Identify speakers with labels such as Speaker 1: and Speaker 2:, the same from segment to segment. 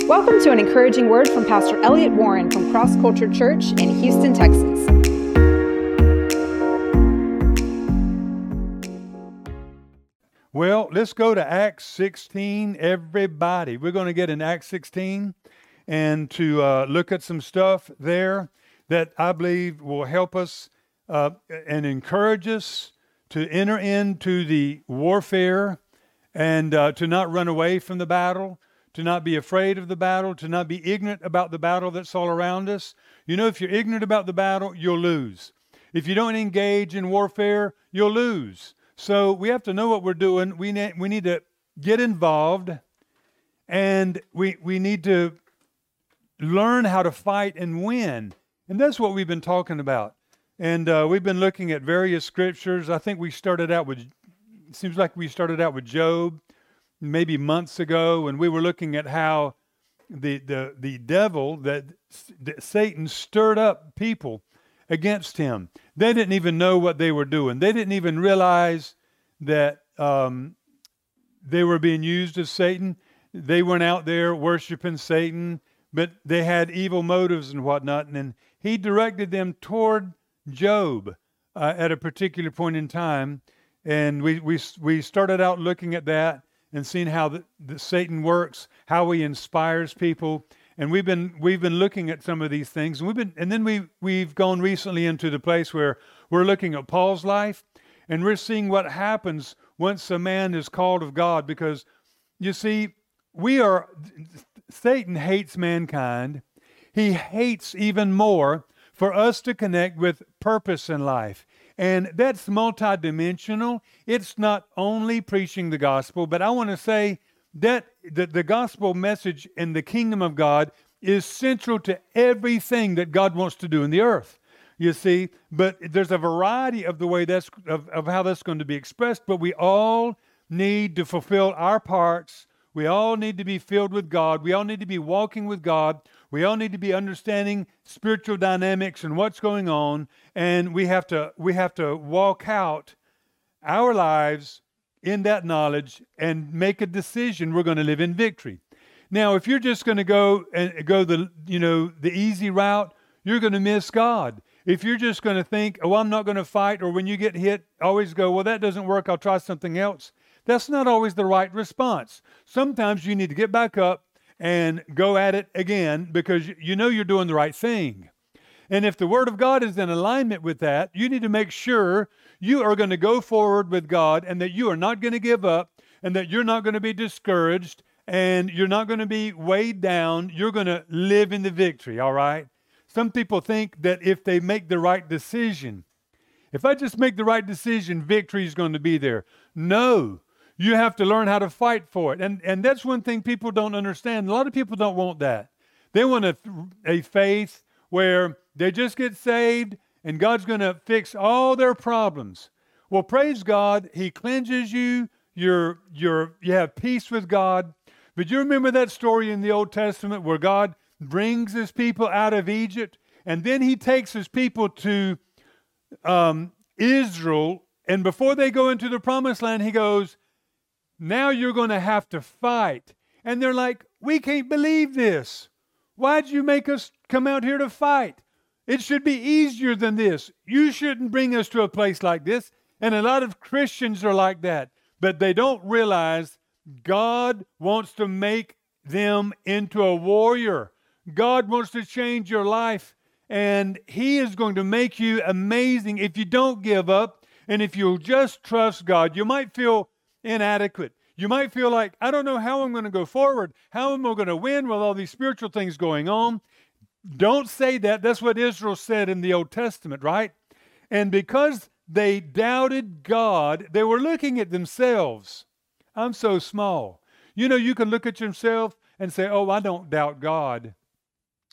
Speaker 1: Welcome to an encouraging word from Pastor Elliot Warren from Cross Culture Church in Houston, Texas.
Speaker 2: Well, let's go to Acts 16, everybody. We're going to get in Acts 16 and to uh, look at some stuff there that I believe will help us uh, and encourage us to enter into the warfare and uh, to not run away from the battle, to not be afraid of the battle, to not be ignorant about the battle that's all around us. You know, if you're ignorant about the battle, you'll lose. If you don't engage in warfare, you'll lose. So we have to know what we're doing. We need, we need to get involved and we, we need to learn how to fight and win. And that's what we've been talking about. And uh, we've been looking at various scriptures. I think we started out with, it seems like we started out with Job maybe months ago, when we were looking at how the, the, the devil, that, that Satan stirred up people against him. They didn't even know what they were doing. They didn't even realize that um, they were being used as Satan. They weren't out there worshiping Satan, but they had evil motives and whatnot. And he directed them toward Job uh, at a particular point in time. And we, we, we started out looking at that and seeing how the, the Satan works, how he inspires people, and we've been we've been looking at some of these things. And we've been and then we we've gone recently into the place where we're looking at Paul's life and we're seeing what happens once a man is called of God. Because you see we are Satan hates mankind. He hates even more for us to connect with purpose in life and that's multidimensional it's not only preaching the gospel but I want to say that the, the gospel message in the kingdom of God is central to everything that God wants to do in the earth. You see, but there's a variety of the way that's of, of how that's going to be expressed, but we all need to fulfill our parts. We all need to be filled with God. We all need to be walking with God. We all need to be understanding spiritual dynamics and what's going on, and we have to we have to walk out our lives in that knowledge and make a decision we're going to live in victory. Now, if you're just going to go and go the you know the easy route, you're going to miss God. If you're just going to think, "Oh, I'm not going to fight," or when you get hit, always go, "Well, that doesn't work. I'll try something else." That's not always the right response. Sometimes you need to get back up and go at it again because you know you're doing the right thing. And if the Word of God is in alignment with that, you need to make sure you are going to go forward with God and that you are not going to give up and that you're not going to be discouraged and you're not going to be weighed down. You're going to live in the victory, all right? Some people think that if they make the right decision, if I just make the right decision, victory is going to be there. No, you have to learn how to fight for it. And, and that's one thing people don't understand. A lot of people don't want that. They want a, a faith where they just get saved and God's going to fix all their problems. Well, praise God, He cleanses you. You're, you're, you have peace with God. But you remember that story in the Old Testament where God brings His people out of Egypt, and then He takes His people to um, Israel, and before they go into the promised land, He goes, Now you're going to have to fight. And they're like, We can't believe this. Why'd you make us come out here to fight? It should be easier than this. You shouldn't bring us to a place like this. And a lot of Christians are like that, but they don't realize God wants to make them into a warrior. God wants to change your life, and He is going to make you amazing if you don't give up and if you'll just trust God. You might feel inadequate. You might feel like, I don't know how I'm going to go forward. How am I going to win with all these spiritual things going on? Don't say that. That's what Israel said in the Old Testament, right? And because they doubted God, they were looking at themselves. I'm so small. You know, you can look at yourself and say, Oh, I don't doubt God,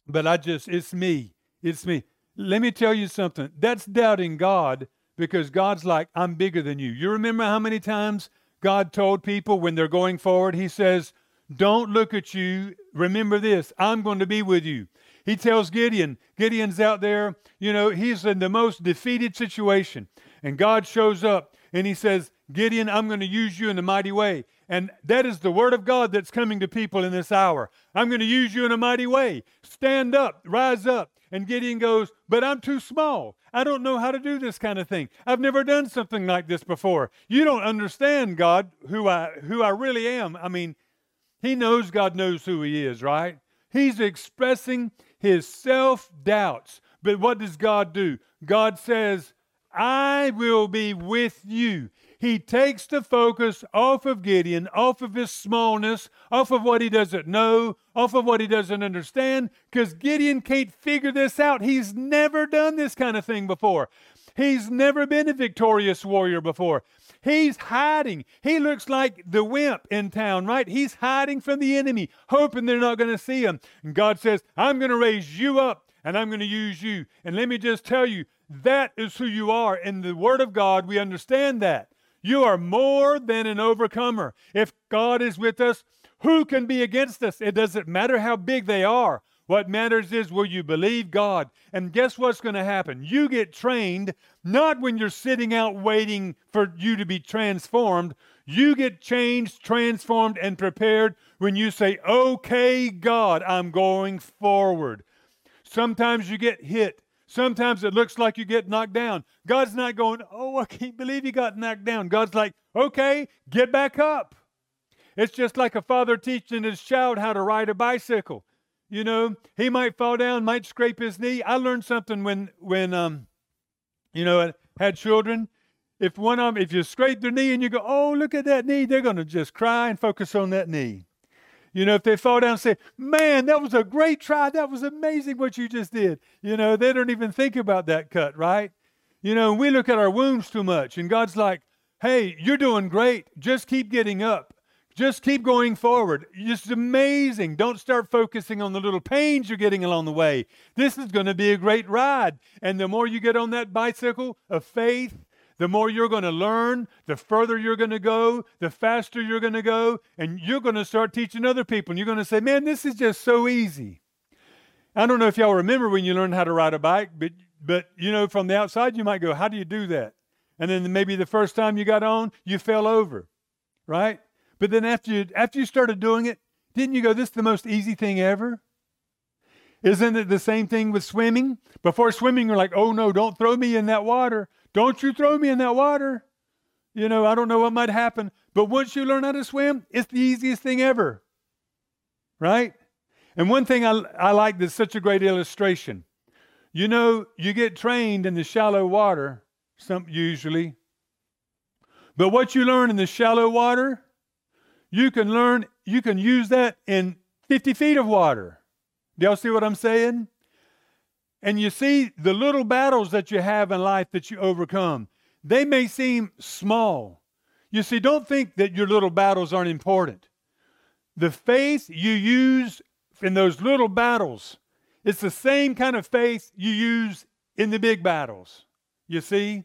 Speaker 2: but I just, it's me. It's me. Let me tell you something. That's doubting God because God's like, I'm bigger than you. You remember how many times God told people when they're going forward, He says, Don't look at you. Remember this I'm going to be with you. He tells Gideon, Gideon's out there, you know, he's in the most defeated situation. And God shows up and he says, Gideon, I'm going to use you in a mighty way. And that is the word of God that's coming to people in this hour. I'm going to use you in a mighty way. Stand up, rise up. And Gideon goes, But I'm too small. I don't know how to do this kind of thing. I've never done something like this before. You don't understand, God, who I who I really am. I mean, he knows God knows who he is, right? He's expressing his self-doubts. But what does God do? God says, I will be with you. He takes the focus off of Gideon, off of his smallness, off of what he doesn't know, off of what he doesn't understand, because Gideon can't figure this out. He's never done this kind of thing before. He's never been a victorious warrior before. He's hiding. He looks like the wimp in town, right? He's hiding from the enemy, hoping they're not going to see him. And God says, I'm going to raise you up and I'm going to use you. And let me just tell you, that is who you are. In the Word of God, we understand that. You are more than an overcomer. If God is with us, who can be against us? It doesn't matter how big they are. What matters is will you believe God? And guess what's going to happen? You get trained not when you're sitting out waiting for you to be transformed. You get changed, transformed, and prepared when you say, Okay, God, I'm going forward. Sometimes you get hit. Sometimes it looks like you get knocked down. God's not going, Oh, I can't believe you got knocked down. God's like, Okay, get back up. It's just like a father teaching his child how to ride a bicycle. You know, he might fall down, might scrape his knee. I learned something when, when um, you know, I had children. If one of them, if you scrape their knee and you go, oh, look at that knee, they're going to just cry and focus on that knee. You know, if they fall down and say, Man, that was a great try. That was amazing what you just did. You know, they don't even think about that cut, right? You know, we look at our wounds too much, and God's like, Hey, you're doing great. Just keep getting up. Just keep going forward. It's amazing. Don't start focusing on the little pains you're getting along the way. This is going to be a great ride. And the more you get on that bicycle of faith, the more you're going to learn, the further you're going to go, the faster you're going to go, and you're going to start teaching other people. And you're going to say, man, this is just so easy. I don't know if y'all remember when you learned how to ride a bike, but, but you know, from the outside, you might go, how do you do that? And then maybe the first time you got on, you fell over, right? But then after you, after you started doing it, didn't you go, this is the most easy thing ever? Isn't it the same thing with swimming? Before swimming, you're like, oh no, don't throw me in that water. Don't you throw me in that water. You know, I don't know what might happen. But once you learn how to swim, it's the easiest thing ever. Right? And one thing I, I like that's such a great illustration. You know, you get trained in the shallow water, some usually. But what you learn in the shallow water, you can learn, you can use that in 50 feet of water. Do y'all see what I'm saying? And you see the little battles that you have in life that you overcome. They may seem small. You see, don't think that your little battles aren't important. The faith you use in those little battles, it's the same kind of faith you use in the big battles. You see,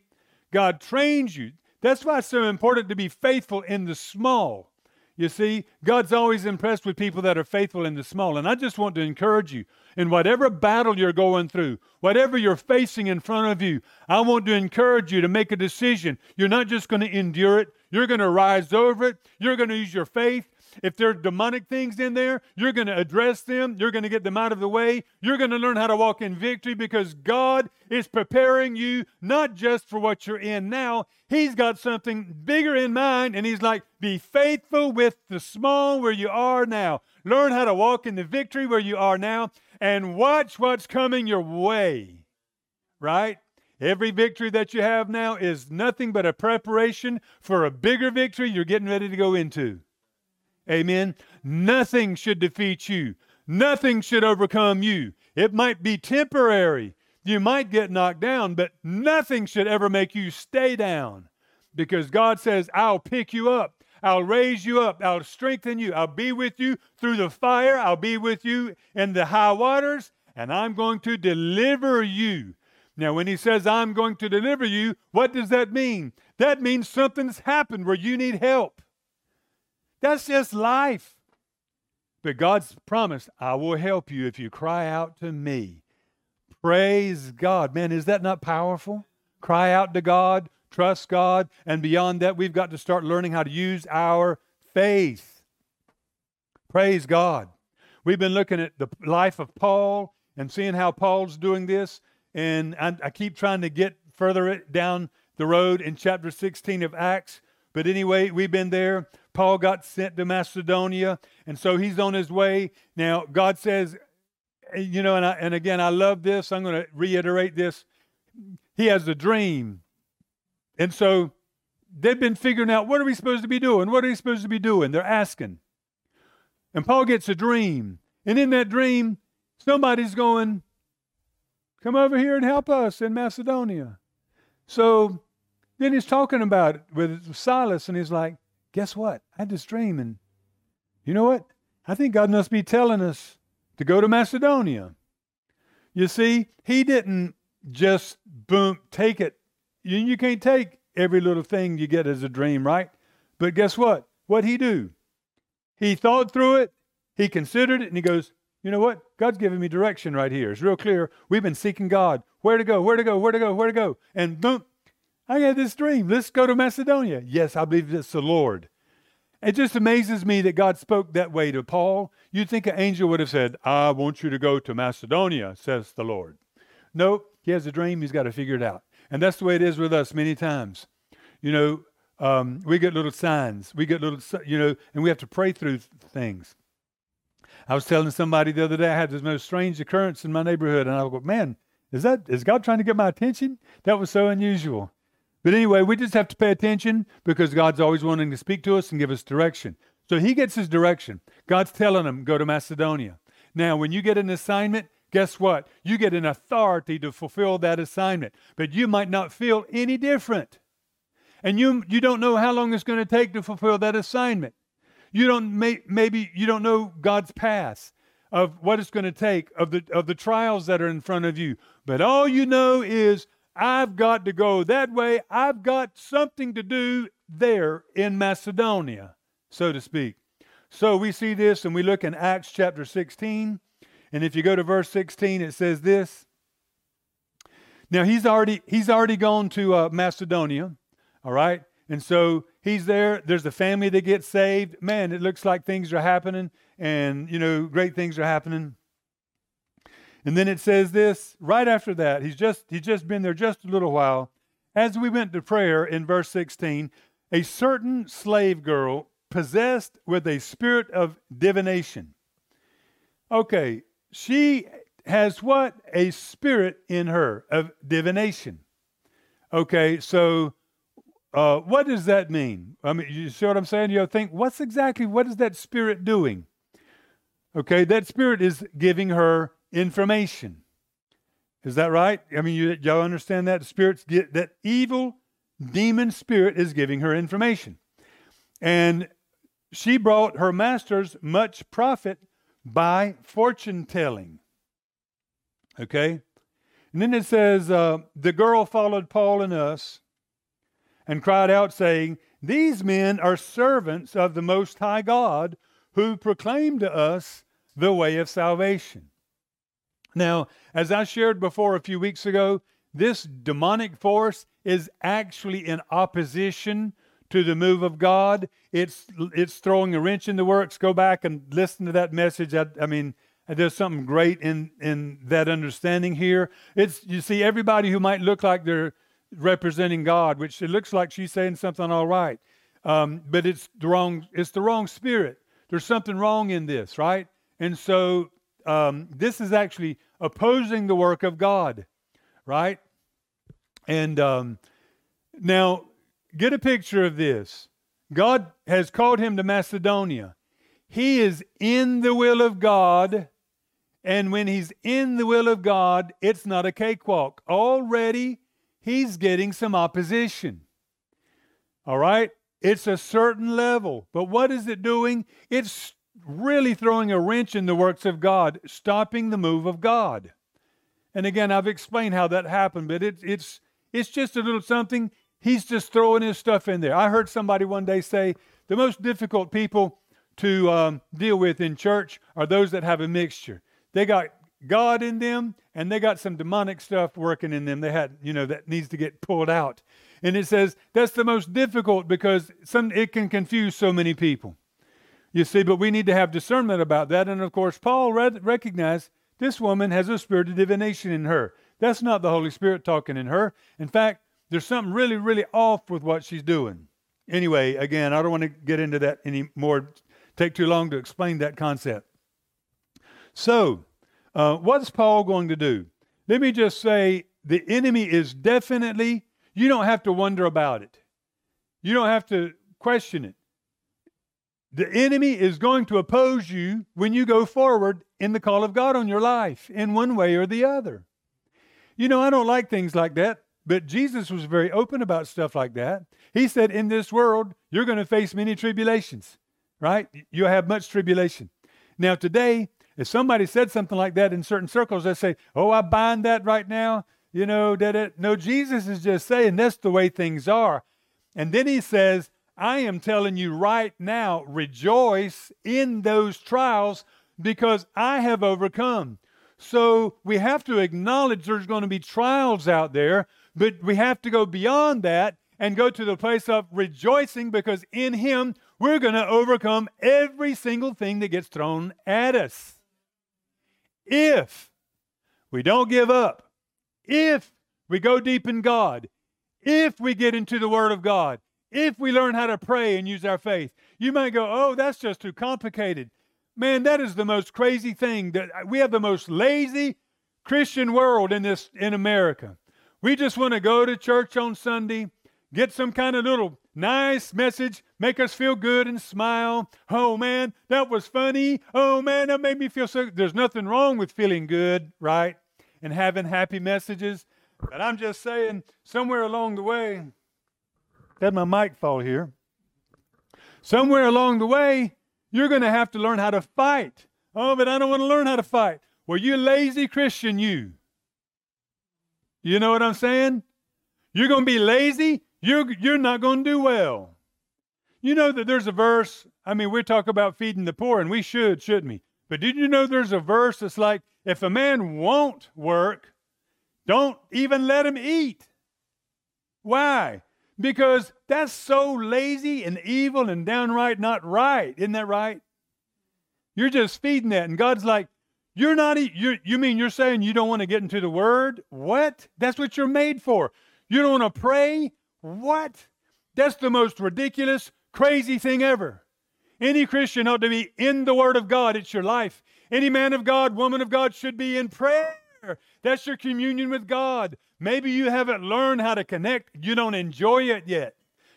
Speaker 2: God trains you. That's why it's so important to be faithful in the small. You see, God's always impressed with people that are faithful in the small. And I just want to encourage you in whatever battle you're going through, whatever you're facing in front of you, I want to encourage you to make a decision. You're not just going to endure it, you're going to rise over it, you're going to use your faith, if there are demonic things in there, you're going to address them. You're going to get them out of the way. You're going to learn how to walk in victory because God is preparing you not just for what you're in now. He's got something bigger in mind, and He's like, be faithful with the small where you are now. Learn how to walk in the victory where you are now, and watch what's coming your way. Right? Every victory that you have now is nothing but a preparation for a bigger victory you're getting ready to go into. Amen. Nothing should defeat you. Nothing should overcome you. It might be temporary. You might get knocked down, but nothing should ever make you stay down because God says, I'll pick you up. I'll raise you up. I'll strengthen you. I'll be with you through the fire. I'll be with you in the high waters, and I'm going to deliver you. Now, when he says, I'm going to deliver you, what does that mean? That means something's happened where you need help. That's just life. But God's promised, I will help you if you cry out to me. Praise God. Man, is that not powerful? Cry out to God, trust God, and beyond that, we've got to start learning how to use our faith. Praise God. We've been looking at the life of Paul and seeing how Paul's doing this. And I, I keep trying to get further down the road in chapter 16 of Acts. But anyway, we've been there. Paul got sent to Macedonia, and so he's on his way. Now, God says, eh, you know, and, I, and again, I love this. I'm going to reiterate this. He has a dream. And so they've been figuring out what are we supposed to be doing? What are we supposed to be doing? They're asking. And Paul gets a dream. And in that dream, somebody's going, Come over here and help us in Macedonia. So then he's talking about it with Silas, and he's like, Guess what? I had this dream, and you know what? I think God must be telling us to go to Macedonia. You see, he didn't just boom, take it. You, you can't take every little thing you get as a dream, right? But guess what? What'd he do? He thought through it, he considered it, and he goes, You know what? God's giving me direction right here. It's real clear. We've been seeking God. Where to go, where to go, where to go, where to go. And boom, I had this dream. Let's go to Macedonia. Yes, I believe it's the Lord. It just amazes me that God spoke that way to Paul. You'd think an angel would have said, I want you to go to Macedonia, says the Lord. Nope, he has a dream, he's got to figure it out. And that's the way it is with us many times. You know, um, we get little signs, we get little, you know, and we have to pray through things. I was telling somebody the other day I had this most strange occurrence in my neighborhood, and I go, man, is that is God trying to get my attention? That was so unusual. But anyway, we just have to pay attention because God's always wanting to speak to us and give us direction. So he gets his direction. God's telling him, go to Macedonia. Now, when you get an assignment, guess what? You get an authority to fulfill that assignment, but you might not feel any different. And you, you don't know how long it's going to take to fulfill that assignment. You don't may, maybe you don't know God's path of what it's going to take of the of the trials that are in front of you. But all you know is I've got to go that way. I've got something to do there in Macedonia, so to speak. So we see this and we look in Acts chapter 16. And if you go to verse 16, it says this. Now he's already he's already gone to uh, Macedonia, all right, and so he's there. There's a family that gets saved. Man, it looks like things are happening, and you know, great things are happening. And then it says this right after that. He's just he's just been there just a little while. As we went to prayer in verse 16, a certain slave girl possessed with a spirit of divination. Okay, she has what? A spirit in her of divination. Okay, so uh, what does that mean? I mean, you see what I'm saying? You think, what's exactly, what is that spirit doing? Okay, that spirit is giving her information. Is that right? I mean, you, y'all understand that? Spirits get that evil demon spirit is giving her information. And she brought her masters much profit by fortune telling. Okay? And then it says, uh, The girl followed Paul and us and cried out, saying, These men are servants of the Most High God who proclaim to us the way of salvation. Now, as I shared before a few weeks ago, this demonic force is actually in opposition to the move of God. It's it's throwing a wrench in the works. Go back and listen to that message. I, I mean, there's something great in in that understanding here. It's you see everybody who might look like they're representing God, which it looks like she's saying something all right, um, but it's the wrong it's the wrong spirit. There's something wrong in this, right? And so um, this is actually opposing the work of God, right? And um, now, get a picture of this. God has called him to Macedonia. He is in the will of God. And when he's in the will of God, it's not a cakewalk. Already, he's getting some opposition. All right? It's a certain level. But what is it doing? It's really throwing a wrench in the works of God, stopping the move of God. And again, I've explained how that happened, but it, it's it's just a little something. He's just throwing his stuff in there. I heard somebody one day say the most difficult people to um, deal with in church are those that have a mixture. They got God in them, and they got some demonic stuff working in them. They had, you know, that needs to get pulled out. And it says that's the most difficult because some it can confuse so many people. You see, but we need to have discernment about that. And of course, Paul recognized this woman has a spirit of divination in her. That's not the Holy Spirit talking in her. In fact, there's something really, really off with what she's doing. Anyway, again, I don't want to get into that anymore. Take too long to explain that concept. So, uh, what's Paul going to do? Let me just say the enemy is definitely, you don't have to wonder about it. You don't have to question it. The enemy is going to oppose you when you go forward in the call of God on your life in one way or the other. You know, I don't like things like that, but Jesus was very open about stuff like that. He said, In this world, you're going to face many tribulations, right? You'll have much tribulation. Now, today, if somebody said something like that in certain circles, they say, Oh, I bind that right now. You know, that it. No, Jesus is just saying that's the way things are. And then he says, I am telling you right now, rejoice in those trials because I have overcome. So we have to acknowledge there's going to be trials out there, but we have to go beyond that and go to the place of rejoicing because in Him we're going to overcome every single thing that gets thrown at us. If we don't give up, if we go deep in God, if we get into the Word of God, if we learn how to pray and use our faith. You might go, oh, that's just too complicated. Man, that is the most crazy thing that we have the most lazy Christian world in this in America. We just want to go to church on Sunday, get some kind of little nice message, make us feel good and smile. Oh man, that was funny. Oh man, that made me feel so there's nothing wrong with feeling good, right? And having happy messages. But I'm just saying somewhere along the way, had my mic fall here. Somewhere along the way, you're going to have to learn how to fight. Oh, but I don't want to learn how to fight. Well, you lazy Christian, you. You know what I'm saying? You're going to be lazy. You're, you're not going to do well. You know that there's a verse. I mean, we talk about feeding the poor, and we should, shouldn't we? But did you know there's a verse that's like, if a man won't work, don't even let him eat. Why? Because that's so lazy and evil and downright not right. Isn't that right? You're just feeding that. And God's like, you're not, you you mean you're saying you don't want to get into the Word? What? That's what you're made for. You don't want to pray? What? That's the most ridiculous, crazy thing ever. Any Christian ought to be in the Word of God. It's your life. Any man of God, woman of God should be in prayer. That's your communion with God. Maybe you haven't learned how to connect, you don't enjoy it yet.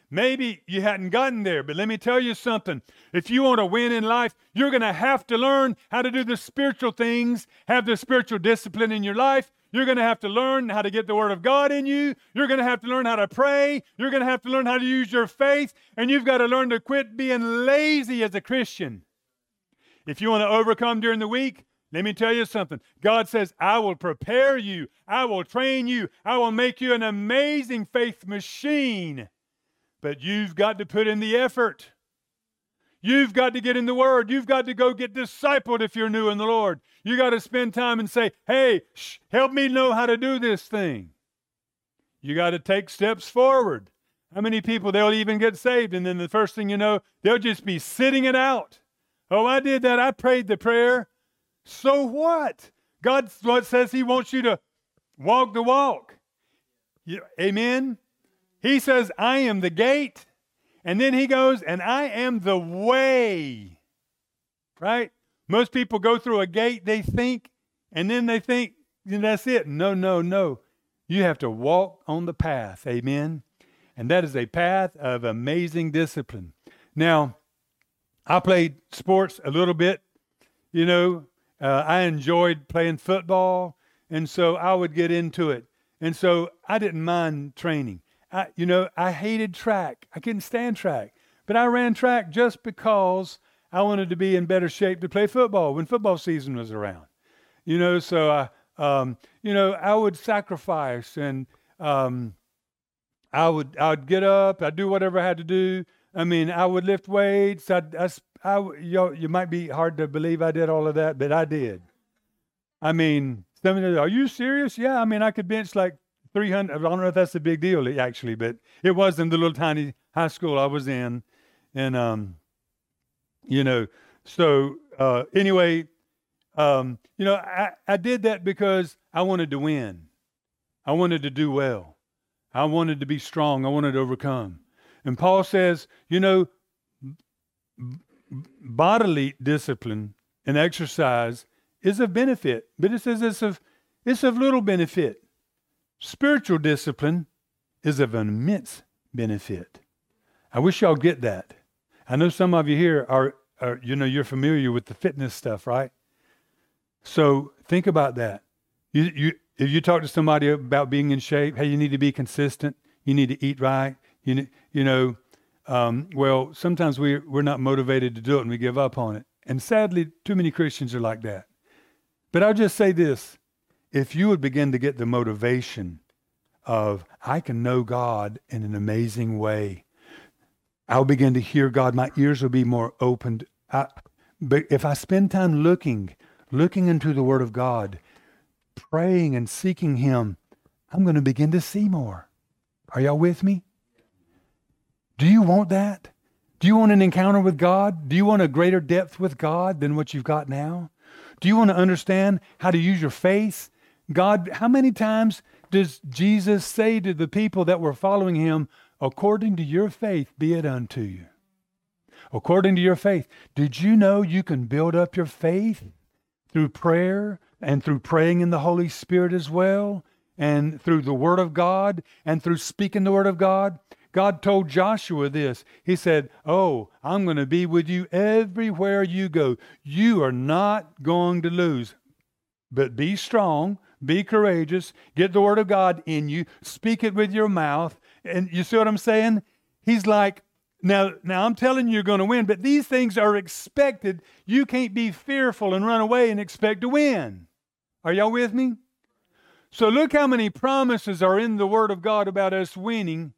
Speaker 2: Maybe you hadn't gotten there, but let me tell you something. If you want to win in life, you're going to have to learn how to do the spiritual things, have the spiritual discipline in your life. You're going to have to learn how to get the Word of God in you. You're going to have to learn how to pray. You're going to have to learn how to use your faith. And you've got to learn to quit being lazy as a Christian. If you want to overcome during the week, let me tell you something. God says, I will prepare you, I will train you, I will make you an amazing faith machine. But you've got to put in the effort. You've got to get in the Word. You've got to go get discipled if you're new in the Lord. You got to spend time and say, hey, shh, help me know how to do this thing. You got to take steps forward. How many people, they'll even get saved, and then the first thing you know, they'll just be sitting it out. Oh, I did that. I prayed the prayer. So what? God says He wants you to walk the walk. amen? He says, I am the gate. And then He goes, and I am the way. Right? Most people go through a gate, they think, and then they think, that's it. No, no, no. You have to walk on the path. Amen? And that is a path of amazing discipline. Now, I played sports a little bit, you know, uh, I enjoyed playing football, and so I would get into it. And so I didn't mind training. I, you know, I hated track. I couldn't stand track. But I ran track just because I wanted to be in better shape to play football when football season was around. You know, so I, um, you know, I would sacrifice and um, I would I would get up. I'd do whatever I had to do. I mean, I would lift weights. I'd, I, I, you, you might be hard to believe I did all of that, but I did. I mean, some of are you serious? Yeah, I mean, I could bench like 300. I don't know if that's a big deal actually, but it was in the little tiny high school I was in. And um, You know, so uh, anyway, um, you know, I, I did that because I wanted to win. I wanted to do well. I wanted to be strong. I wanted to overcome. And Paul says, you know, bodily discipline and exercise is of benefit, but it says it's of, it's of little benefit. Spiritual discipline is of immense benefit. I wish y'all get that. I know some of you here are, are, you know, you're familiar with the fitness stuff, right? So think about that. You, you, if you talk to somebody about being in shape, hey, you need to be consistent. You need to eat right. You, you know, um, well, sometimes we, we're not motivated to do it and we give up on it. And sadly, too many Christians are like that. But I'll just say this if you would begin to get the motivation of, I can know God in an amazing way, I'll begin to hear God. My ears will be more opened. I, but if I spend time looking, looking into the Word of God, praying and seeking Him, I'm going to begin to see more. Are y'all with me? Do you want that? Do you want an encounter with God? Do you want a greater depth with God than what you've got now? Do you want to understand how to use your faith? God, how many times does Jesus say to the people that were following him, according to your faith, be it unto you? According to your faith. Did you know you can build up your faith through prayer and through praying in the Holy Spirit as well, and through the Word of God and through speaking the Word of God? God told Joshua this. He said, Oh, I'm going to be with you everywhere you go. You are not going to lose. But be strong, be courageous, get the word of God in you, speak it with your mouth. And you see what I'm saying? He's like, now, now I'm telling you you're going to win, but these things are expected. You can't be fearful and run away and expect to win. Are y'all with me? So look how many promises are in the Word of God about us winning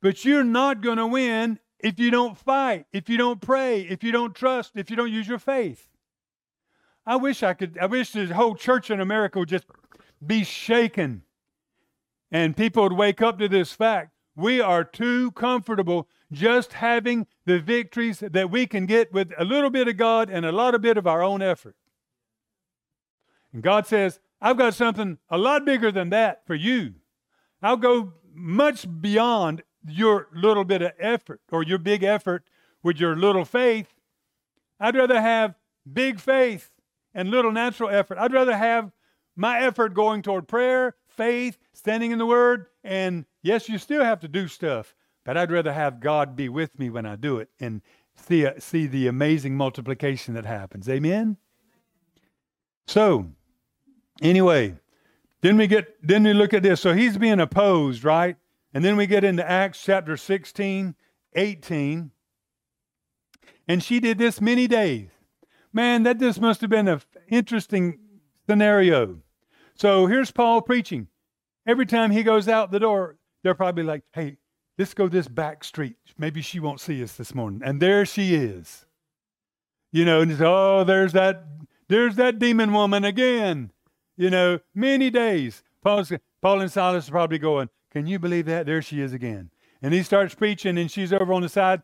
Speaker 2: but you're not going to win if you don't fight, if you don't pray, if you don't trust, if you don't use your faith. I wish I could, I wish the whole church in America would just be shaken and people would wake up to this fact. We are too comfortable just having the victories that we can get with a little bit of God and a lot of bit of our own effort. And God says, I've got something a lot bigger than that for you. I'll go much beyond your little bit of effort or your big effort with your little faith. I'd rather have big faith and little natural effort. I'd rather have my effort going toward prayer, faith, standing in the Word, and yes, you still have to do stuff, but I'd rather have God be with me when I do it and see, see the amazing multiplication that happens. Amen? So, anyway, then we get then we look at this. So he's being opposed, right? And then we get into Acts chapter 16, 18. And she did this many days. Man, that just must have been an interesting scenario. So here's Paul preaching. Every time he goes out the door, they're probably like, hey, let's go this back street. Maybe she won't see us this morning. And there she is. You know, and oh, there's that, there's that demon woman again. You know, many days. Paul's, Paul and Silas are probably going, can you believe that? There she is again. And he starts preaching, and she's over on the side.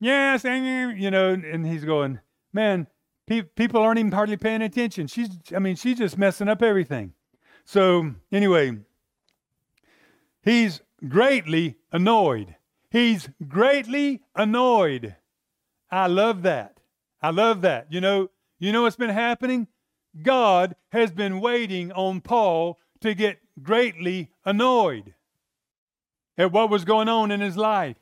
Speaker 2: Yes, you know, and he's going, man, pe- people aren't even hardly paying attention. She's, I mean, she's just messing up everything. So anyway, he's greatly annoyed. He's greatly annoyed. I love that. I love that. You know, you know what's been happening? God has been waiting on Paul to get greatly annoyed at what was going on in his life.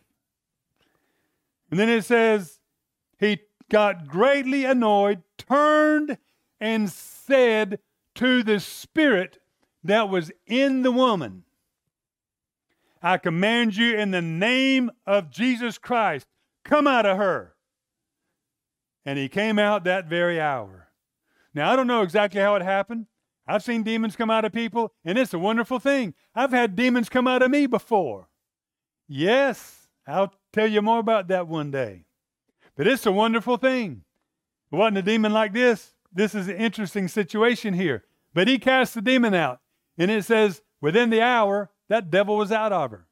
Speaker 2: And then it says, he got greatly annoyed, turned and said to the spirit that was in the woman, I command you in the name of Jesus Christ, come out of her. And he came out that very hour. Now, I don't know exactly how it happened. I've seen demons come out of people, and it's a wonderful thing. I've had demons come out of me before. Yes, I'll tell you more about that one day. But it's a wonderful thing. It wasn't a demon like this. This is an interesting situation here. But he cast the demon out, and it says within the hour, that devil was out of her.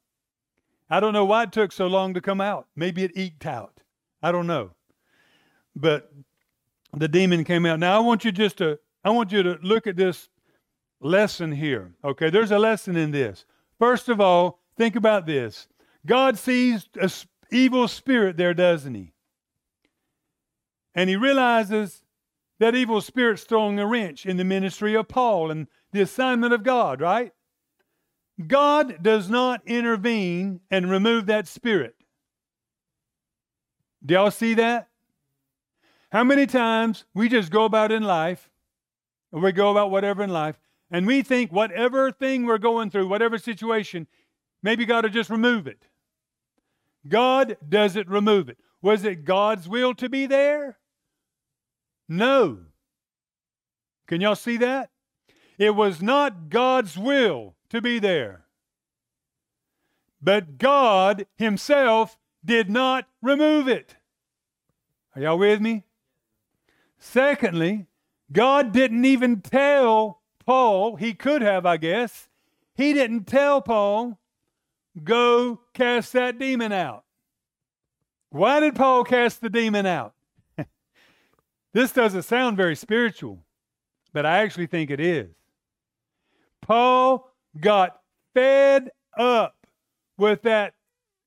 Speaker 2: I don't know why it took so long to come out. Maybe it eked out. I don't know. but the demon came out. Now I want you just to I want you to look at this lesson here. Okay, there's a lesson in this. First of all, think about this. God sees an evil spirit there, doesn't he? And he realizes that evil spirit's throwing a wrench in the ministry of Paul and the assignment of God, right? God does not intervene and remove that spirit. Do y'all see that? How many times we just go about in life, or we go about whatever in life, and we think whatever thing we're going through, whatever situation, maybe God will just remove it. God doesn't remove it. Was it God's will to be there? No. Can y'all see that? It was not God's will to be there. But God Himself did not remove it. Are y'all with me? Secondly, God didn't even tell Paul, he could have, I guess, he didn't tell Paul, go cast that demon out. Why did Paul cast the demon out? this doesn't sound very spiritual, but I actually think it is. Paul got fed up with that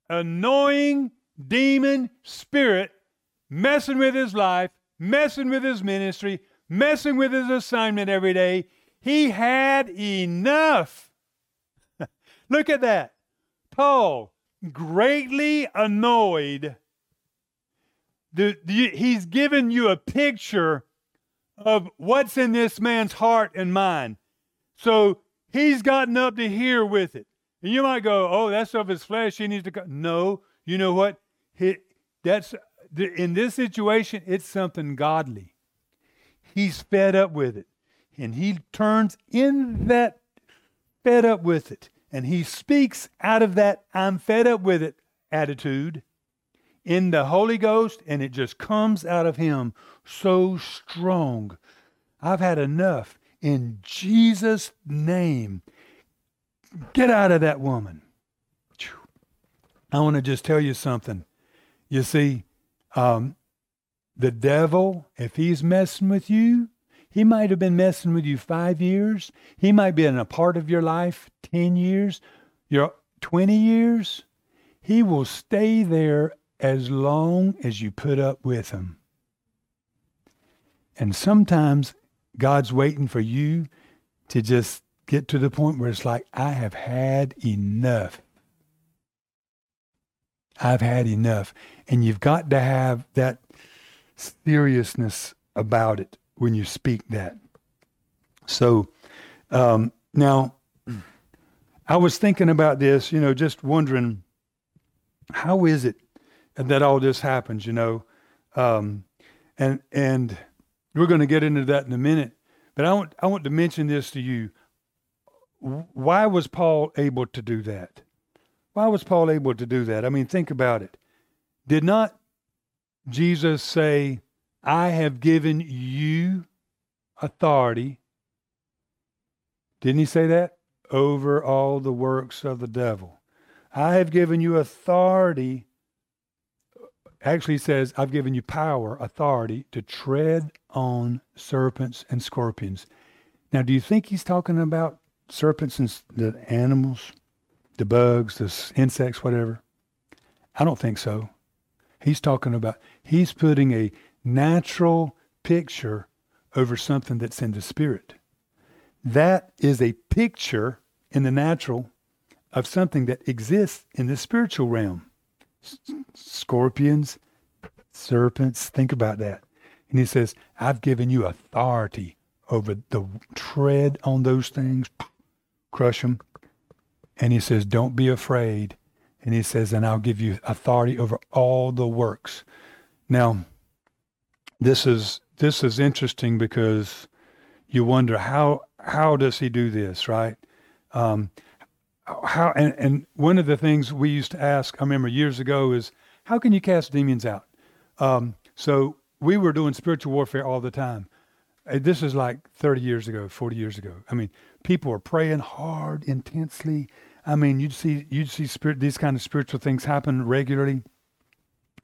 Speaker 2: annoying demon spirit messing with his life, messing with his ministry, messing with his assignment every day. He had enough. Look at that. Paul, greatly annoyed, the, the, he's given you a picture of what's in this man's heart and mind. So he's gotten up to here with it. And you might go, oh, that's of his flesh. He needs to go. No, you know what? He, that's in this situation, it's something godly. He's fed up with it. And he turns in that fed up with it. And he speaks out of that I'm fed up with it attitude in the Holy Ghost, and it just comes out of him so strong. I've had enough. In Jesus' name, get out of that woman. I want to just tell you something. You see, um, the devil, if he's messing with you, he might have been messing with you five years. He might be in a part of your life 10 years, your 20 years. He will stay there as long as you put up with him. And sometimes God's waiting for you to just get to the point where it's like, I have had enough. I've had enough. And you've got to have that seriousness about it when you speak that. So um, now, I was thinking about this, you know, just wondering how is it that all this happens, you know. Um, and and we're going to get into that in a minute. But I want I want to mention this to you. Why was Paul able to do that? Why was Paul able to do that? I mean, think about it. Did not Jesus say, "I have given you authority"? Didn't he say that? Over all the works of the devil. I have given you authority actually says, I've given you power, authority to tread on serpents and scorpions. Now, do you think he's talking about serpents and the animals, the bugs, the insects, whatever? I don't think so. He's talking about, he's putting a natural picture over something that's in the spirit. That is a picture in the natural of something that exists in the spiritual realm scorpions, serpents. Think about that. And he says, I've given you authority over the tread on those things, crush them. And he says, Don't be afraid. And he says, And I'll give you authority over all the works. Now, this is this is interesting because you wonder how how does he do this, right? Um, how and, and one of the things we used to ask, I remember years ago, is how can you cast demons out? Um, so we were doing spiritual warfare all the time. Uh, this is like 30 years ago, 40 years ago. I mean, people were praying hard, intensely. I mean, you'd see you'd see spirit, these kind of spiritual things happen regularly.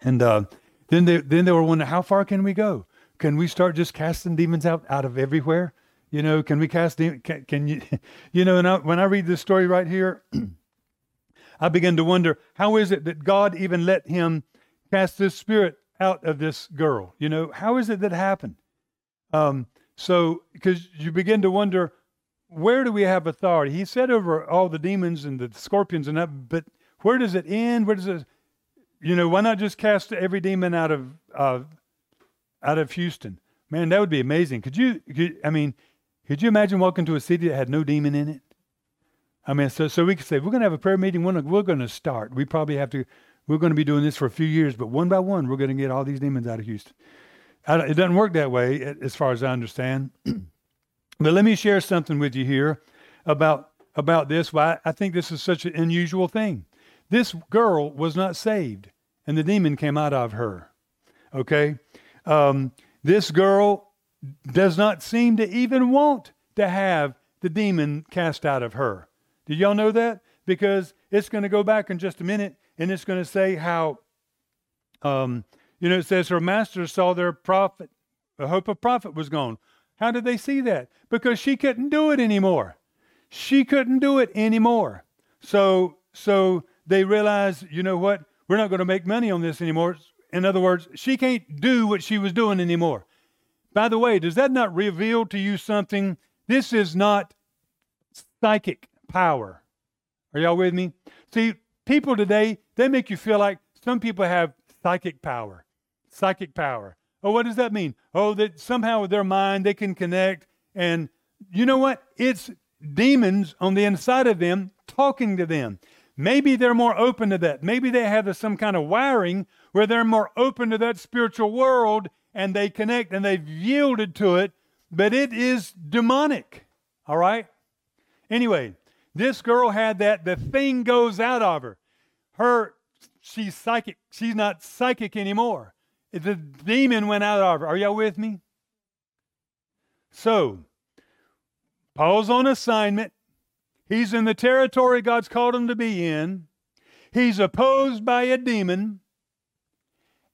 Speaker 2: And uh, Then they then they were wondering, how far can we go? Can we start just casting demons out out of everywhere? You know, can we cast demons? Can, can you, you know? And I, when I read this story right here, I begin to wonder how is it that God even let him cast this spirit out of this girl? You know, how is it that happened? Um, so, because you begin to wonder, where do we have authority? He said over all the demons and the scorpions and that, but where does it end? Where does it, you know, why not just cast every demon out of, uh, out of Houston? Man, that would be amazing. Could you, could, I mean, could you imagine walking to a city that had no demon in it? I mean, so, so we could say, we're going to have a prayer meeting. We're, we're going to start. We probably have to, we're going to be doing this for a few years, but one by one, we're going to get all these demons out of Houston. it doesn't work that way, as far as I understand. but let me share something with you here about, about this. Why I think this is such an unusual thing. This girl was not saved, and the demon came out of her. Okay? Um, this girl does not seem to even want to have the demon cast out of her. Did y'all know that? Because it's going to go back in just a minute and it's going to say how, um, you know, it says her masters saw their prophet, the hope of profit was gone. How did they see that? Because she couldn't do it anymore. She couldn't do it anymore. So, so they realized, you know what? We're not going to make money on this anymore. In other words, she can't do what she was doing anymore. By the way, does that not reveal to you something? This is not psychic power. Are y'all with me? See, people today, they make you feel like some people have psychic power. Psychic power. Oh, what does that mean? Oh, that somehow with their mind they can connect. And you know what? It's demons on the inside of them talking to them. Maybe they're more open to that. Maybe they have some kind of wiring where they're more open to that spiritual world and they connect and they've yielded to it, but it is demonic. All right? Anyway, this girl had that. The thing goes out of her. Her, she's psychic. She's not psychic anymore. The demon went out of her. Are y'all with me? So, Paul's on assignment. He's in the territory God's called him to be in. He's opposed by a demon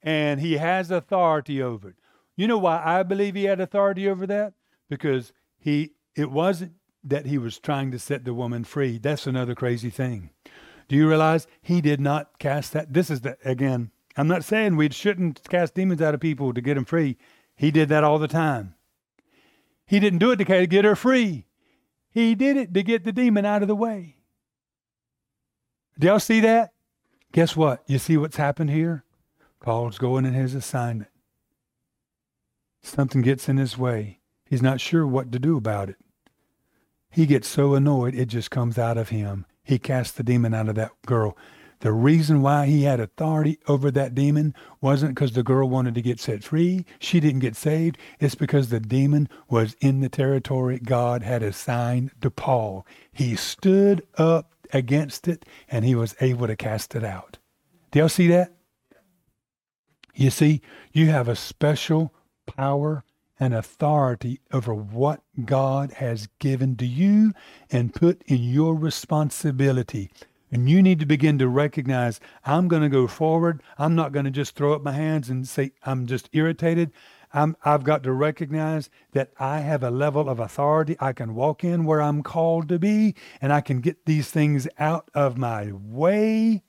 Speaker 2: and he has authority over it. You know why I believe he had authority over that? Because he it wasn't that he was trying to set the woman free. That's another crazy thing. Do you realize he did not cast that? This is the again. I'm not saying we shouldn't cast demons out of people to get them free. He did that all the time. He didn't do it to get her free. He did it to get the demon out of the way. Do y'all see that? Guess what? You see what's happened here? Paul's going in his assignment. Something gets in his way. He's not sure what to do about it. He gets so annoyed, it just comes out of him. He casts the demon out of that girl. The reason why he had authority over that demon wasn't because the girl wanted to get set free. She didn't get saved. It's because the demon was in the territory God had assigned to Paul. He stood up against it and he was able to cast it out. Do y'all see that? You see, you have a special power and authority over what God has given to you and put in your responsibility. And you need to begin to recognize I'm going to go forward. I'm not going to just throw up my hands and say, I'm just irritated. i have got to recognize that I have a level of authority I can walk in where I'm called to be, and I can get these things out of my way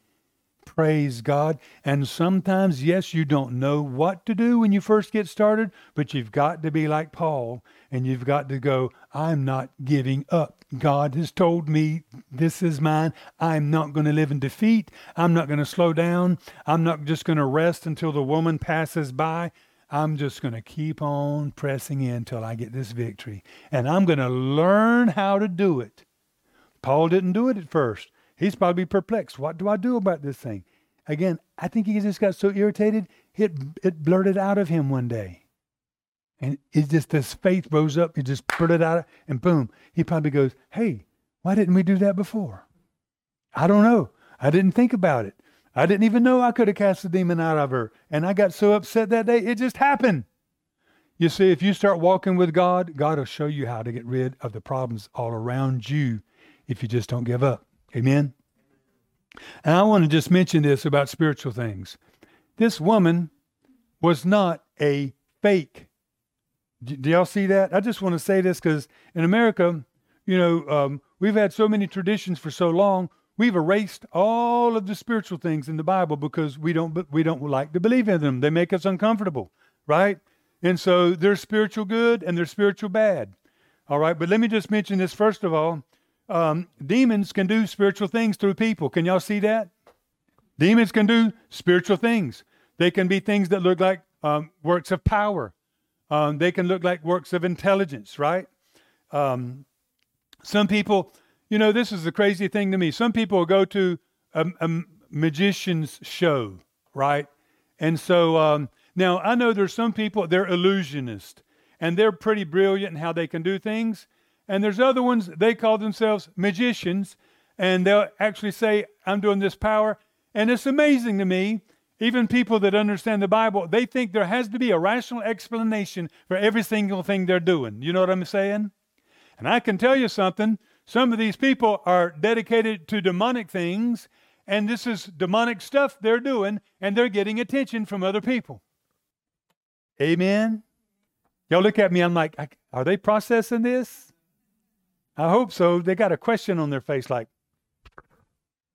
Speaker 2: Praise God. And sometimes, yes, you don't know what to do when you first get started, but you've got to be like Paul and you've got to go, I'm not giving up. God has told me this is mine. I'm not going to live in defeat. I'm not going to slow down. I'm not just going to rest until the woman passes by. I'm just going to keep on pressing in till I get this victory. And I'm going to learn how to do it. Paul didn't do it at first. He's probably perplexed. What do I do about this thing? Again, I think he just got so irritated, it, it blurted out of him one day. And it just, this faith rose up, he just blurted out, and boom, he probably goes, Hey, why didn't we do that before? I don't know. I didn't think about it. I didn't even know I could have cast the demon out of her. And I got so upset that day, it just happened. You see, if you start walking with God, God will show you how to get rid of the problems all around you if you just don't give up. Amen? And I want to just mention this about spiritual things. This woman was not a fake. Do, y'all see that? I just want to say this because in America, you know, um, we've had so many traditions for so long. We've erased all of the spiritual things in the Bible because we don't we don't like to believe in them. They make us uncomfortable, right? And so there's spiritual good and there's spiritual bad. All right, but let me just mention this first of all. Um, demons can do spiritual things through people. Can y'all see that? Demons can do spiritual things. They can be things that look like um, works of power. Um, they can look like works of intelligence, right? Um, some people, you know, this is the crazy thing to me. Some people go to a, a magician's show, right? And so um, now I know there's some people, they're illusionists, and they're pretty brilliant in how they can do things. And there's other ones, they call themselves magicians, and they'll actually say, I'm doing this power. And it's amazing to me even people that understand the Bible, they think there has to be a rational explanation for every single thing they're doing. You know what I'm saying? And I can tell you something. Some of these people are dedicated to demonic things, and this is demonic stuff they're doing, and they're getting attention from other people. Amen? Y'all look at me, I'm like, are they processing this? I hope so. They got a question on their face, like,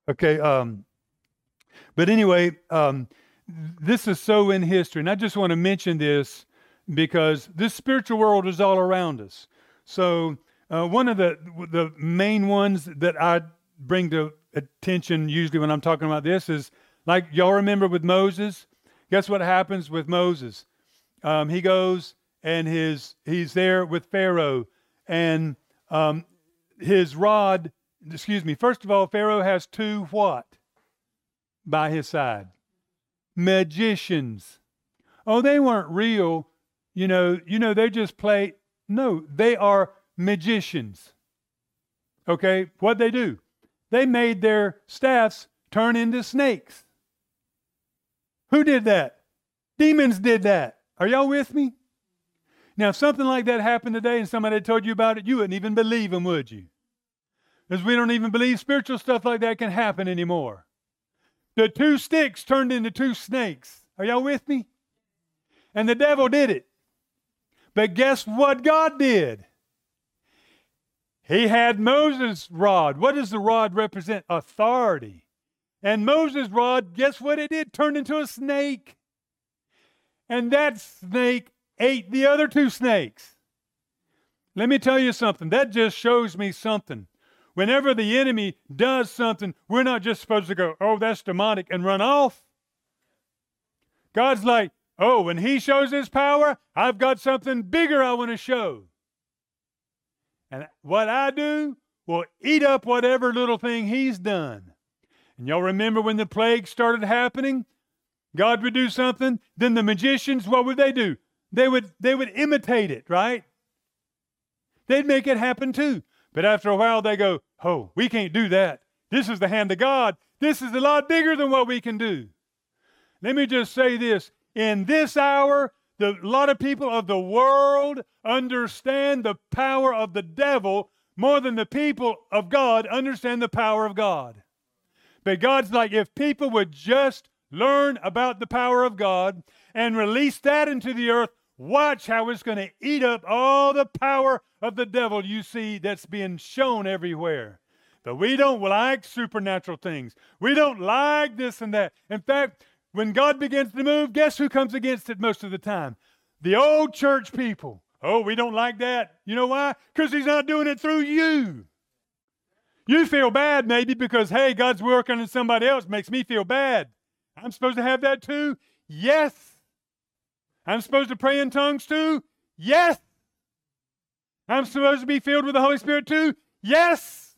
Speaker 2: okay, um, but anyway, um, this is so in history. And I just want to mention this because this spiritual world is all around us. So, uh, one of the, the main ones that I bring to attention usually when I'm talking about this is like y'all remember with Moses? Guess what happens with Moses? Um, he goes and his he's there with Pharaoh, and um, his rod. Excuse me. First of all, Pharaoh has two what? By his side. Magicians. Oh, they weren't real. You know, you know, they just play. No, they are magicians. Okay, what they do? They made their staffs turn into snakes. Who did that? Demons did that. Are y'all with me? Now, if something like that happened today and somebody told you about it, you wouldn't even believe them, would you? Because we don't even believe spiritual stuff like that can happen anymore. The two sticks turned into two snakes. Are y'all with me? And the devil did it. But guess what God did? He had Moses' rod. What does the rod represent? Authority. And Moses' rod, guess what it did? Turned into a snake. And that snake ate the other two snakes. Let me tell you something. That just shows me something. Whenever the enemy does something, we're not just supposed to go, oh, that's demonic, and run off. God's like, oh, when he shows his power, I've got something bigger I want to show. And what I do will eat up whatever little thing he's done. And y'all remember when the plague started happening? God would do something, then the magicians, what would they do? They would they would imitate it, right? They'd make it happen too. But after a while, they go, Oh, we can't do that. This is the hand of God. This is a lot bigger than what we can do. Let me just say this in this hour, the, a lot of people of the world understand the power of the devil more than the people of God understand the power of God. But God's like, if people would just learn about the power of God and release that into the earth, Watch how it's going to eat up all the power of the devil you see that's being shown everywhere. That we don't like supernatural things. We don't like this and that. In fact, when God begins to move, guess who comes against it most of the time? The old church people. Oh, we don't like that. You know why? Because He's not doing it through you. You feel bad maybe because, hey, God's working in somebody else makes me feel bad. I'm supposed to have that too? Yes. I'm supposed to pray in tongues too? Yes. I'm supposed to be filled with the Holy Spirit too? Yes.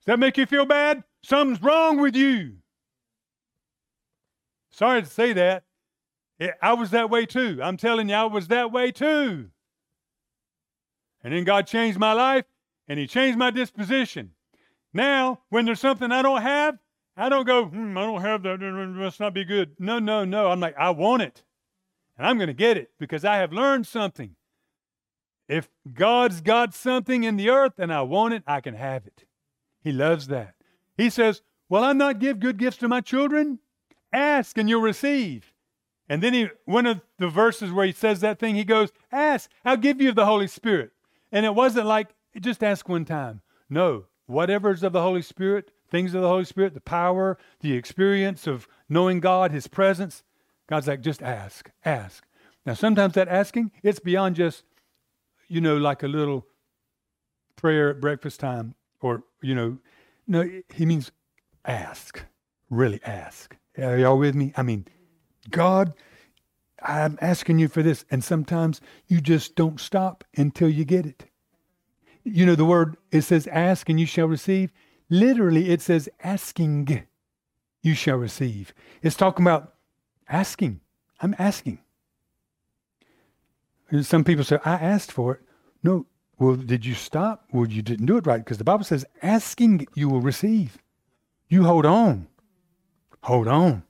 Speaker 2: Does that make you feel bad? Something's wrong with you. Sorry to say that. I was that way too. I'm telling you, I was that way too. And then God changed my life and He changed my disposition. Now, when there's something I don't have, I don't go, hmm, I don't have that, it must not be good. No, no, no. I'm like, I want it. And I'm going to get it because I have learned something. If God's got something in the earth and I want it, I can have it. He loves that. He says, Well, I not give good gifts to my children? Ask and you'll receive. And then he, one of the verses where he says that thing, he goes, Ask, I'll give you the Holy Spirit. And it wasn't like, just ask one time. No, whatever's of the Holy Spirit, things of the Holy Spirit, the power, the experience of knowing God, His presence, God's like, just ask, ask. Now, sometimes that asking, it's beyond just, you know, like a little prayer at breakfast time or, you know, no, he means ask, really ask. Are y'all with me? I mean, God, I'm asking you for this. And sometimes you just don't stop until you get it. You know, the word, it says ask and you shall receive. Literally, it says asking, you shall receive. It's talking about asking. I'm asking. And some people say, I asked for it. No, well, did you stop? Well, you didn't do it right because the Bible says, asking you will receive. You hold on. Hold on.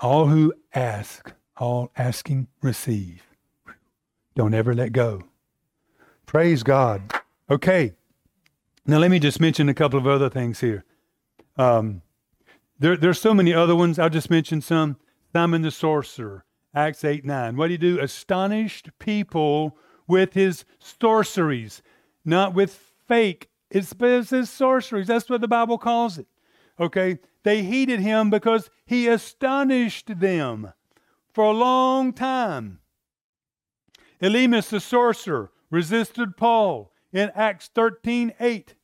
Speaker 2: All who ask, all asking, receive. Don't ever let go. Praise God. Okay. Now, let me just mention a couple of other things here. Um, there, there's so many other ones. I'll just mention some. Simon the sorcerer, Acts 8 9. What did he do? Astonished people with his sorceries, not with fake. It's, it's his sorceries. That's what the Bible calls it. Okay? They heeded him because he astonished them for a long time. Elymas the sorcerer resisted Paul in Acts 13 8.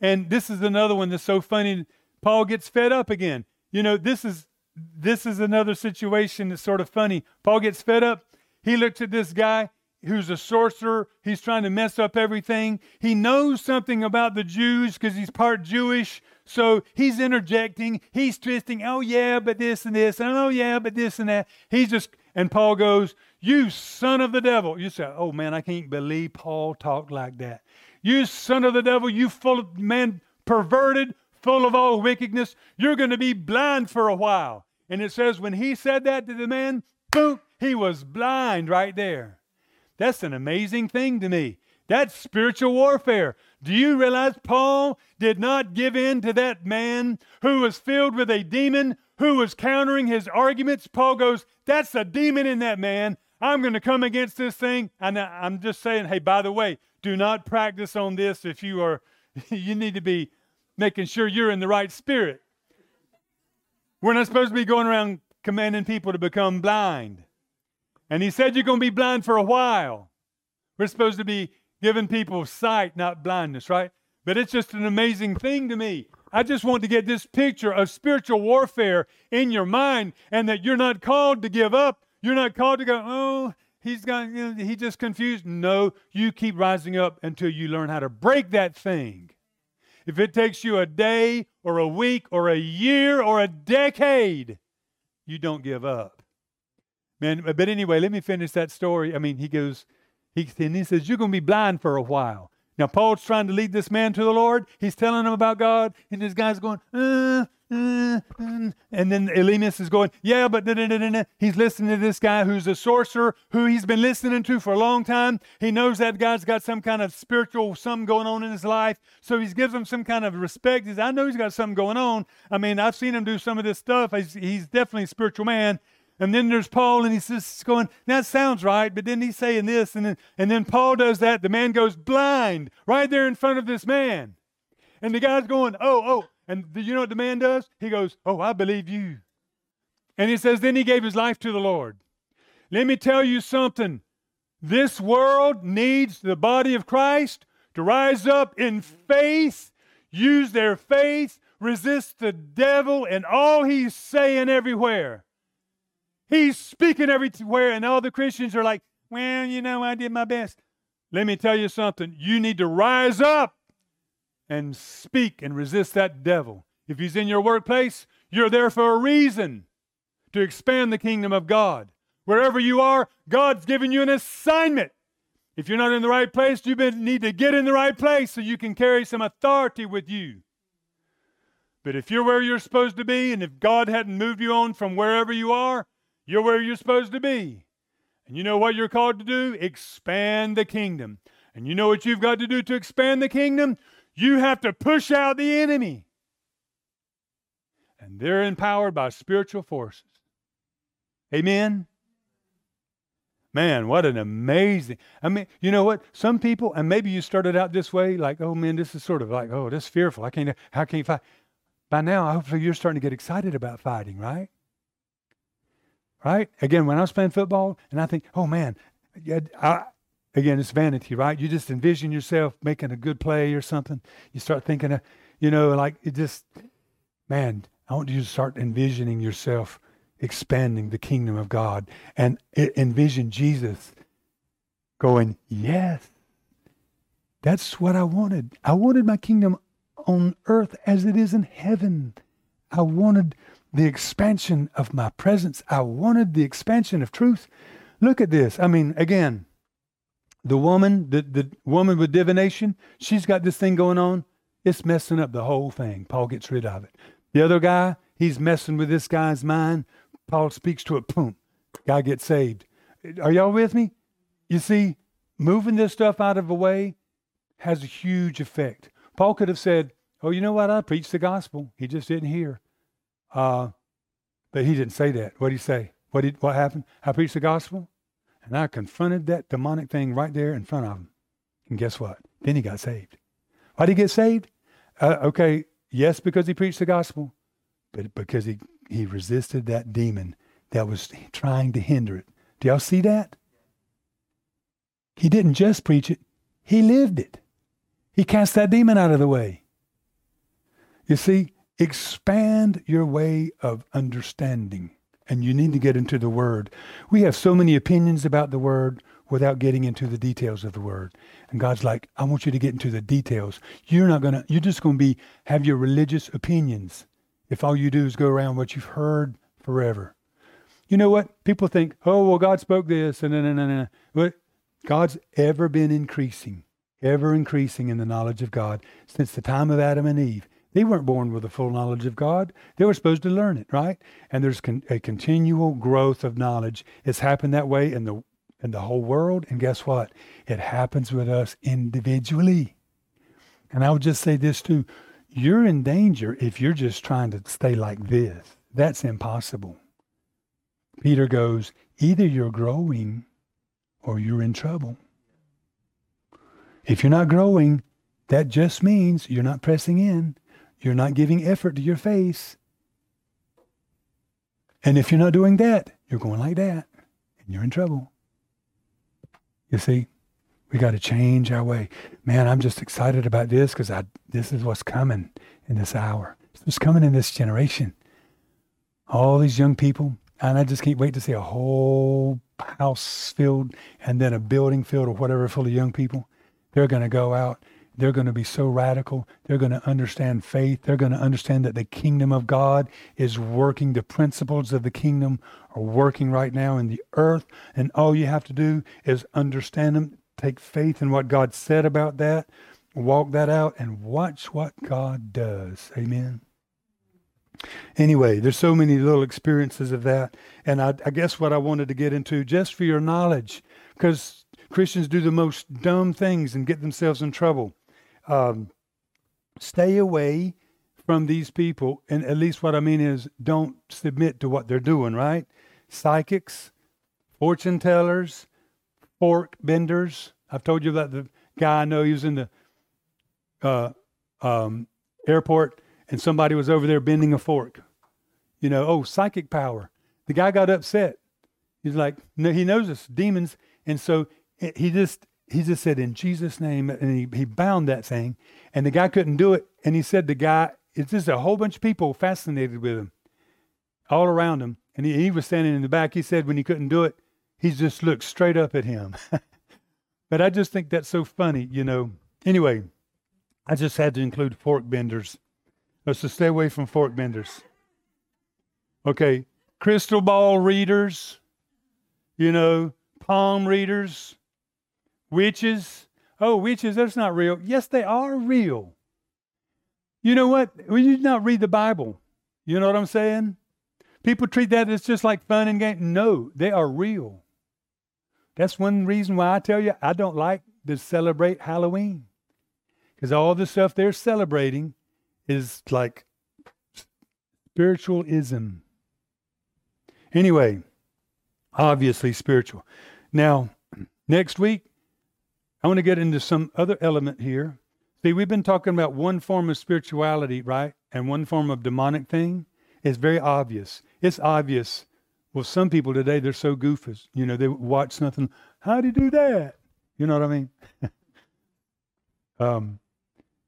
Speaker 2: And this is another one that's so funny. Paul gets fed up again. You know, this is this is another situation that's sort of funny. Paul gets fed up. He looks at this guy who's a sorcerer. He's trying to mess up everything. He knows something about the Jews because he's part Jewish. So he's interjecting. He's twisting. Oh, yeah, but this and this. And oh, yeah, but this and that. He's just, and Paul goes, You son of the devil. You say, Oh, man, I can't believe Paul talked like that. You son of the devil, you full of, man, perverted, full of all wickedness. You're going to be blind for a while. And it says, when he said that to the man, boom, he was blind right there. That's an amazing thing to me. That's spiritual warfare. Do you realize Paul did not give in to that man who was filled with a demon who was countering his arguments? Paul goes, That's a demon in that man. I'm going to come against this thing. And I'm just saying, hey, by the way, do not practice on this if you are, you need to be making sure you're in the right spirit. We're not supposed to be going around commanding people to become blind. And he said, You're going to be blind for a while. We're supposed to be giving people sight, not blindness, right? But it's just an amazing thing to me. I just want to get this picture of spiritual warfare in your mind and that you're not called to give up. You're not called to go, oh, he's got, you know, he just confused. No, you keep rising up until you learn how to break that thing. If it takes you a day or a week or a year or a decade, you don't give up. Man, but anyway, let me finish that story. I mean, he goes, he, and he says, You're going to be blind for a while. Now, Paul's trying to lead this man to the Lord. He's telling him about God, and this guy's going, uh, uh, uh, and then Elymas is going, yeah, but da, da, da, he's listening to this guy who's a sorcerer who he's been listening to for a long time. He knows that guy's got some kind of spiritual something going on in his life, so he gives him some kind of respect. He's, I know he's got something going on. I mean, I've seen him do some of this stuff. He's, he's definitely a spiritual man. And then there's Paul, and he's just going, that sounds right, but then he's saying this, and then, and then Paul does that. The man goes blind right there in front of this man. And the guy's going, oh, oh. And you know what the man does? He goes, oh, I believe you. And he says, then he gave his life to the Lord. Let me tell you something. This world needs the body of Christ to rise up in faith, use their faith, resist the devil and all he's saying everywhere. He's speaking everywhere, and all the Christians are like, well, you know, I did my best. Let me tell you something. You need to rise up and speak and resist that devil. If he's in your workplace, you're there for a reason to expand the kingdom of God. Wherever you are, God's given you an assignment. If you're not in the right place, you need to get in the right place so you can carry some authority with you. But if you're where you're supposed to be, and if God hadn't moved you on from wherever you are, you're where you're supposed to be. And you know what you're called to do? Expand the kingdom. And you know what you've got to do to expand the kingdom? You have to push out the enemy. And they're empowered by spiritual forces. Amen? Man, what an amazing. I mean, you know what? Some people, and maybe you started out this way, like, oh man, this is sort of like, oh, this is fearful. I can't, how can you fight? By now, hopefully you're starting to get excited about fighting, right? Right? Again, when I was playing football, and I think, oh man, I, again, it's vanity, right? You just envision yourself making a good play or something. You start thinking, of, you know, like it just, man, I want you to start envisioning yourself expanding the kingdom of God and envision Jesus going, Yes, that's what I wanted. I wanted my kingdom on earth as it is in heaven. I wanted the expansion of my presence. I wanted the expansion of truth. Look at this. I mean, again, the woman, the, the woman with divination, she's got this thing going on. It's messing up the whole thing. Paul gets rid of it. The other guy, he's messing with this guy's mind. Paul speaks to it, boom, guy gets saved. Are y'all with me? You see, moving this stuff out of the way has a huge effect. Paul could have said, Oh, you know what? I preached the gospel. He just didn't hear. Uh, but he didn't say that. What did he say? What did what happened? I preached the gospel and I confronted that demonic thing right there in front of him. And guess what? Then he got saved. Why did he get saved? Uh, okay, yes, because he preached the gospel, but because he he resisted that demon that was trying to hinder it. Do y'all see that? He didn't just preach it, he lived it. He cast that demon out of the way. You see, expand your way of understanding, and you need to get into the Word. We have so many opinions about the Word without getting into the details of the Word. And God's like, I want you to get into the details. You're not gonna, you're just gonna be have your religious opinions if all you do is go around what you've heard forever. You know what? People think, oh, well, God spoke this, and then, and But God's ever been increasing, ever increasing in the knowledge of God since the time of Adam and Eve. They weren't born with a full knowledge of God. They were supposed to learn it, right? And there's con- a continual growth of knowledge. It's happened that way in the in the whole world. And guess what? It happens with us individually. And I would just say this too you're in danger if you're just trying to stay like this. That's impossible. Peter goes, either you're growing or you're in trouble. If you're not growing, that just means you're not pressing in. You're not giving effort to your face. And if you're not doing that, you're going like that, and you're in trouble. You see? We got to change our way. Man, I'm just excited about this because I this is what's coming in this hour. It's coming in this generation. All these young people, and I just can't wait to see a whole house filled and then a building filled or whatever full of young people. They're going to go out. They're going to be so radical. They're going to understand faith. They're going to understand that the kingdom of God is working. The principles of the kingdom are working right now in the earth. And all you have to do is understand them, Take faith in what God said about that, walk that out, and watch what God does. Amen. Anyway, there's so many little experiences of that. And I, I guess what I wanted to get into, just for your knowledge, because Christians do the most dumb things and get themselves in trouble. Um, stay away from these people. And at least what I mean is don't submit to what they're doing, right? Psychics, fortune tellers, fork benders. I've told you about the guy I know. He was in the uh, um, airport, and somebody was over there bending a fork. You know, oh, psychic power. The guy got upset. He's like, no, he knows it's demons, and so he just he just said in Jesus' name, and he, he bound that thing, and the guy couldn't do it, and he said the guy, it's just a whole bunch of people fascinated with him, all around him, and he, he was standing in the back. He said when he couldn't do it, he just looked straight up at him. but I just think that's so funny, you know. Anyway, I just had to include fork benders. Let's just stay away from fork benders. Okay, crystal ball readers, you know, palm readers, witches. Oh, witches, that's not real. Yes, they are real. You know what? When you not read the Bible, you know what I'm saying? People treat that as just like fun and game. No, they are real. That's one reason why I tell you I don't like to celebrate Halloween. Because all the stuff they're celebrating is like spiritualism. Anyway, Obviously spiritual. Now, next week, I want to get into some other element here. See, we've been talking about one form of spirituality, right? And one form of demonic thing. It's very obvious. It's obvious. Well, some people today, they're so goofus. You know, they watch nothing. How do you do that? You know what I mean? um,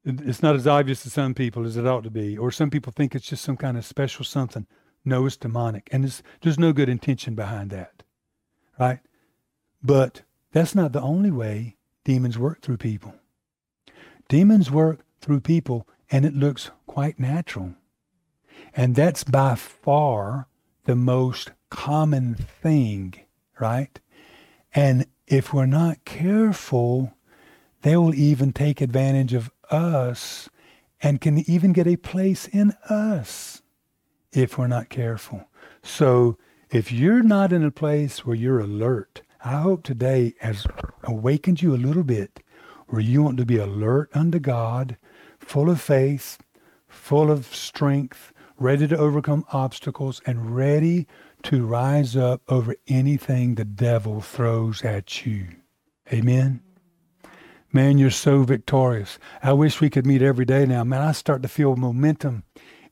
Speaker 2: it's not as obvious to some people as it ought to be. Or some people think it's just some kind of special something. No, it's demonic. And it's, there's no good intention behind that. Right? But that's not the only way demons work through people. Demons work through people, and it looks quite natural. And that's by far the most common thing, right? And if we're not careful, they will even take advantage of us and can even get a place in us if we're not careful. So if you're not in a place where you're alert, I hope today has awakened you a little bit where you want to be alert unto God, full of faith, full of strength, ready to overcome obstacles, and ready to rise up over anything the devil throws at you. Amen. Man, you're so victorious. I wish we could meet every day now. Man, I start to feel momentum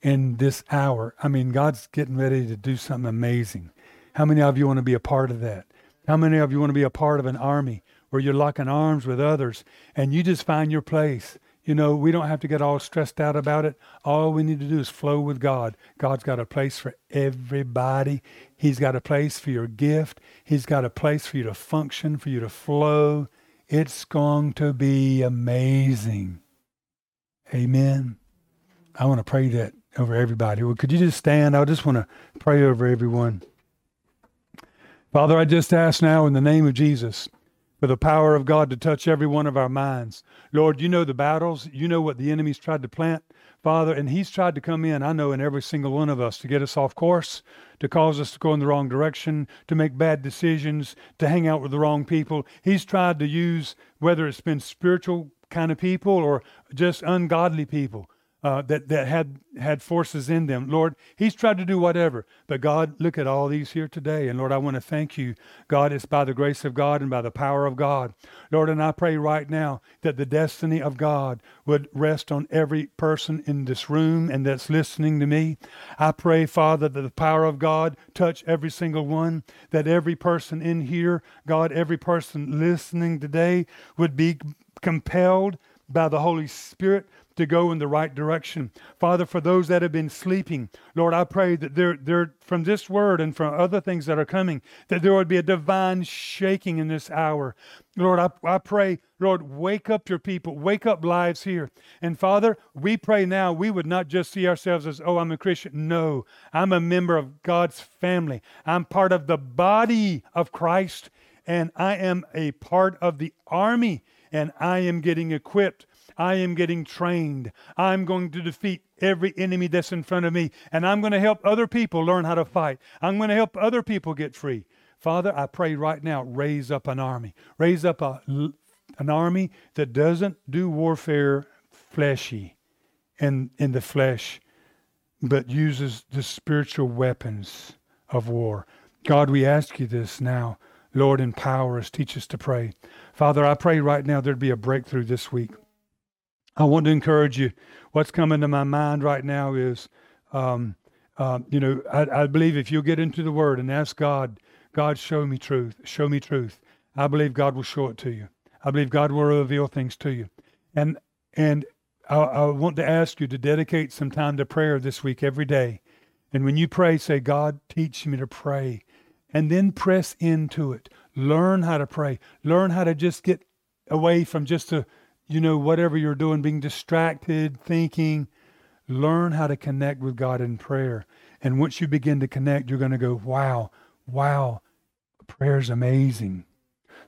Speaker 2: in this hour. I mean, God's getting ready to do something amazing. How many of you want to be a part of that? How many of you want to be a part of an army where you're locking arms with others and you just find your place? You know, we don't have to get all stressed out about it. All we need to do is flow with God. God's got a place for everybody. He's got a place for your gift. He's got a place for you to function, for you to flow. It's going to be amazing. Amen. I want to pray that over everybody. Well, could you just stand? I just want to pray over everyone. Father, I just ask now in the name of Jesus for the power of God to touch every one of our minds. Lord, you know the battles. You know what the enemy's tried to plant, Father, and he's tried to come in, I know, in every single one of us to get us off course, to cause us to go in the wrong direction, to make bad decisions, to hang out with the wrong people. He's tried to use, whether it's been spiritual kind of people or just ungodly people uh, that, that had, had forces in them. Lord, he's tried to do whatever. But God, look at all these here today. And Lord, I want to thank you. God, it's by the grace of God and by the power of God. Lord, and I pray right now that the destiny of God would rest on every person in this room and that's listening to me. I pray, Father, that the power of God touch every single one, that every person in here, God, every person listening today would be compelled by the Holy Spirit to go in the right direction. Father, for those that have been sleeping, Lord, I pray that there, there, from this word and from other things that are coming, that there would be a divine shaking in this hour. Lord, I, I pray, Lord, wake up your people, wake up lives here. And Father, we pray now we would not just see ourselves as, oh, I'm a Christian. No, I'm a member of God's family. I'm part of the body of Christ, and I am a part of the army, and I am getting equipped I am getting trained. I'm going to defeat every enemy that's in front of me, and I'm going to help other people learn how to fight. I'm going to help other people get free. Father, I pray right now, raise up an army. Raise up a, an army that doesn't do warfare fleshy in, in the flesh, but uses the spiritual weapons of war. God, we ask you this now. Lord, empower us, teach us to pray. Father, I pray right now there'd be a breakthrough this week. I want to encourage you. What's coming to my mind right now is, um, uh, you know, I, I, believe if you'll get into the Word and ask God, God, show me truth, show me truth. I believe God will show it to you. I believe God will reveal things to you. And and I, I want to ask you to dedicate some time to prayer this week every day. And when you pray, say, God, teach me to pray. And then press into it. Learn how to pray. Learn how to just get away from just a you know, whatever you're doing, being distracted, thinking, learn how to connect with God in prayer. And once you begin to connect, you're going to go, wow, wow, prayer is amazing.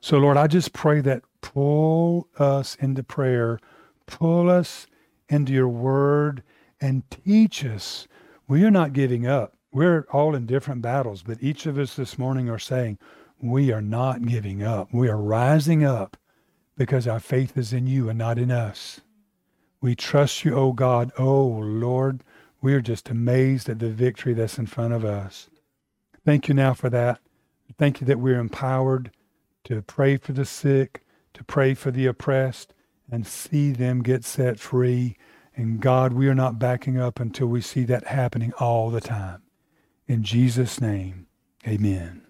Speaker 2: So, Lord, I just pray that pull us into prayer, pull us into your word, and teach us. We are not giving up. We're all in different battles, but each of us this morning are saying, we are not giving up. We are rising up because our faith is in you and not in us. We trust you, O oh God. Oh Lord, we are just amazed at the victory that's in front of us. Thank you now for that. Thank you that we're empowered to pray for the sick, to pray for the oppressed, and see them get set free. And God, we are not backing up until we see that happening all the time. In Jesus' name, amen.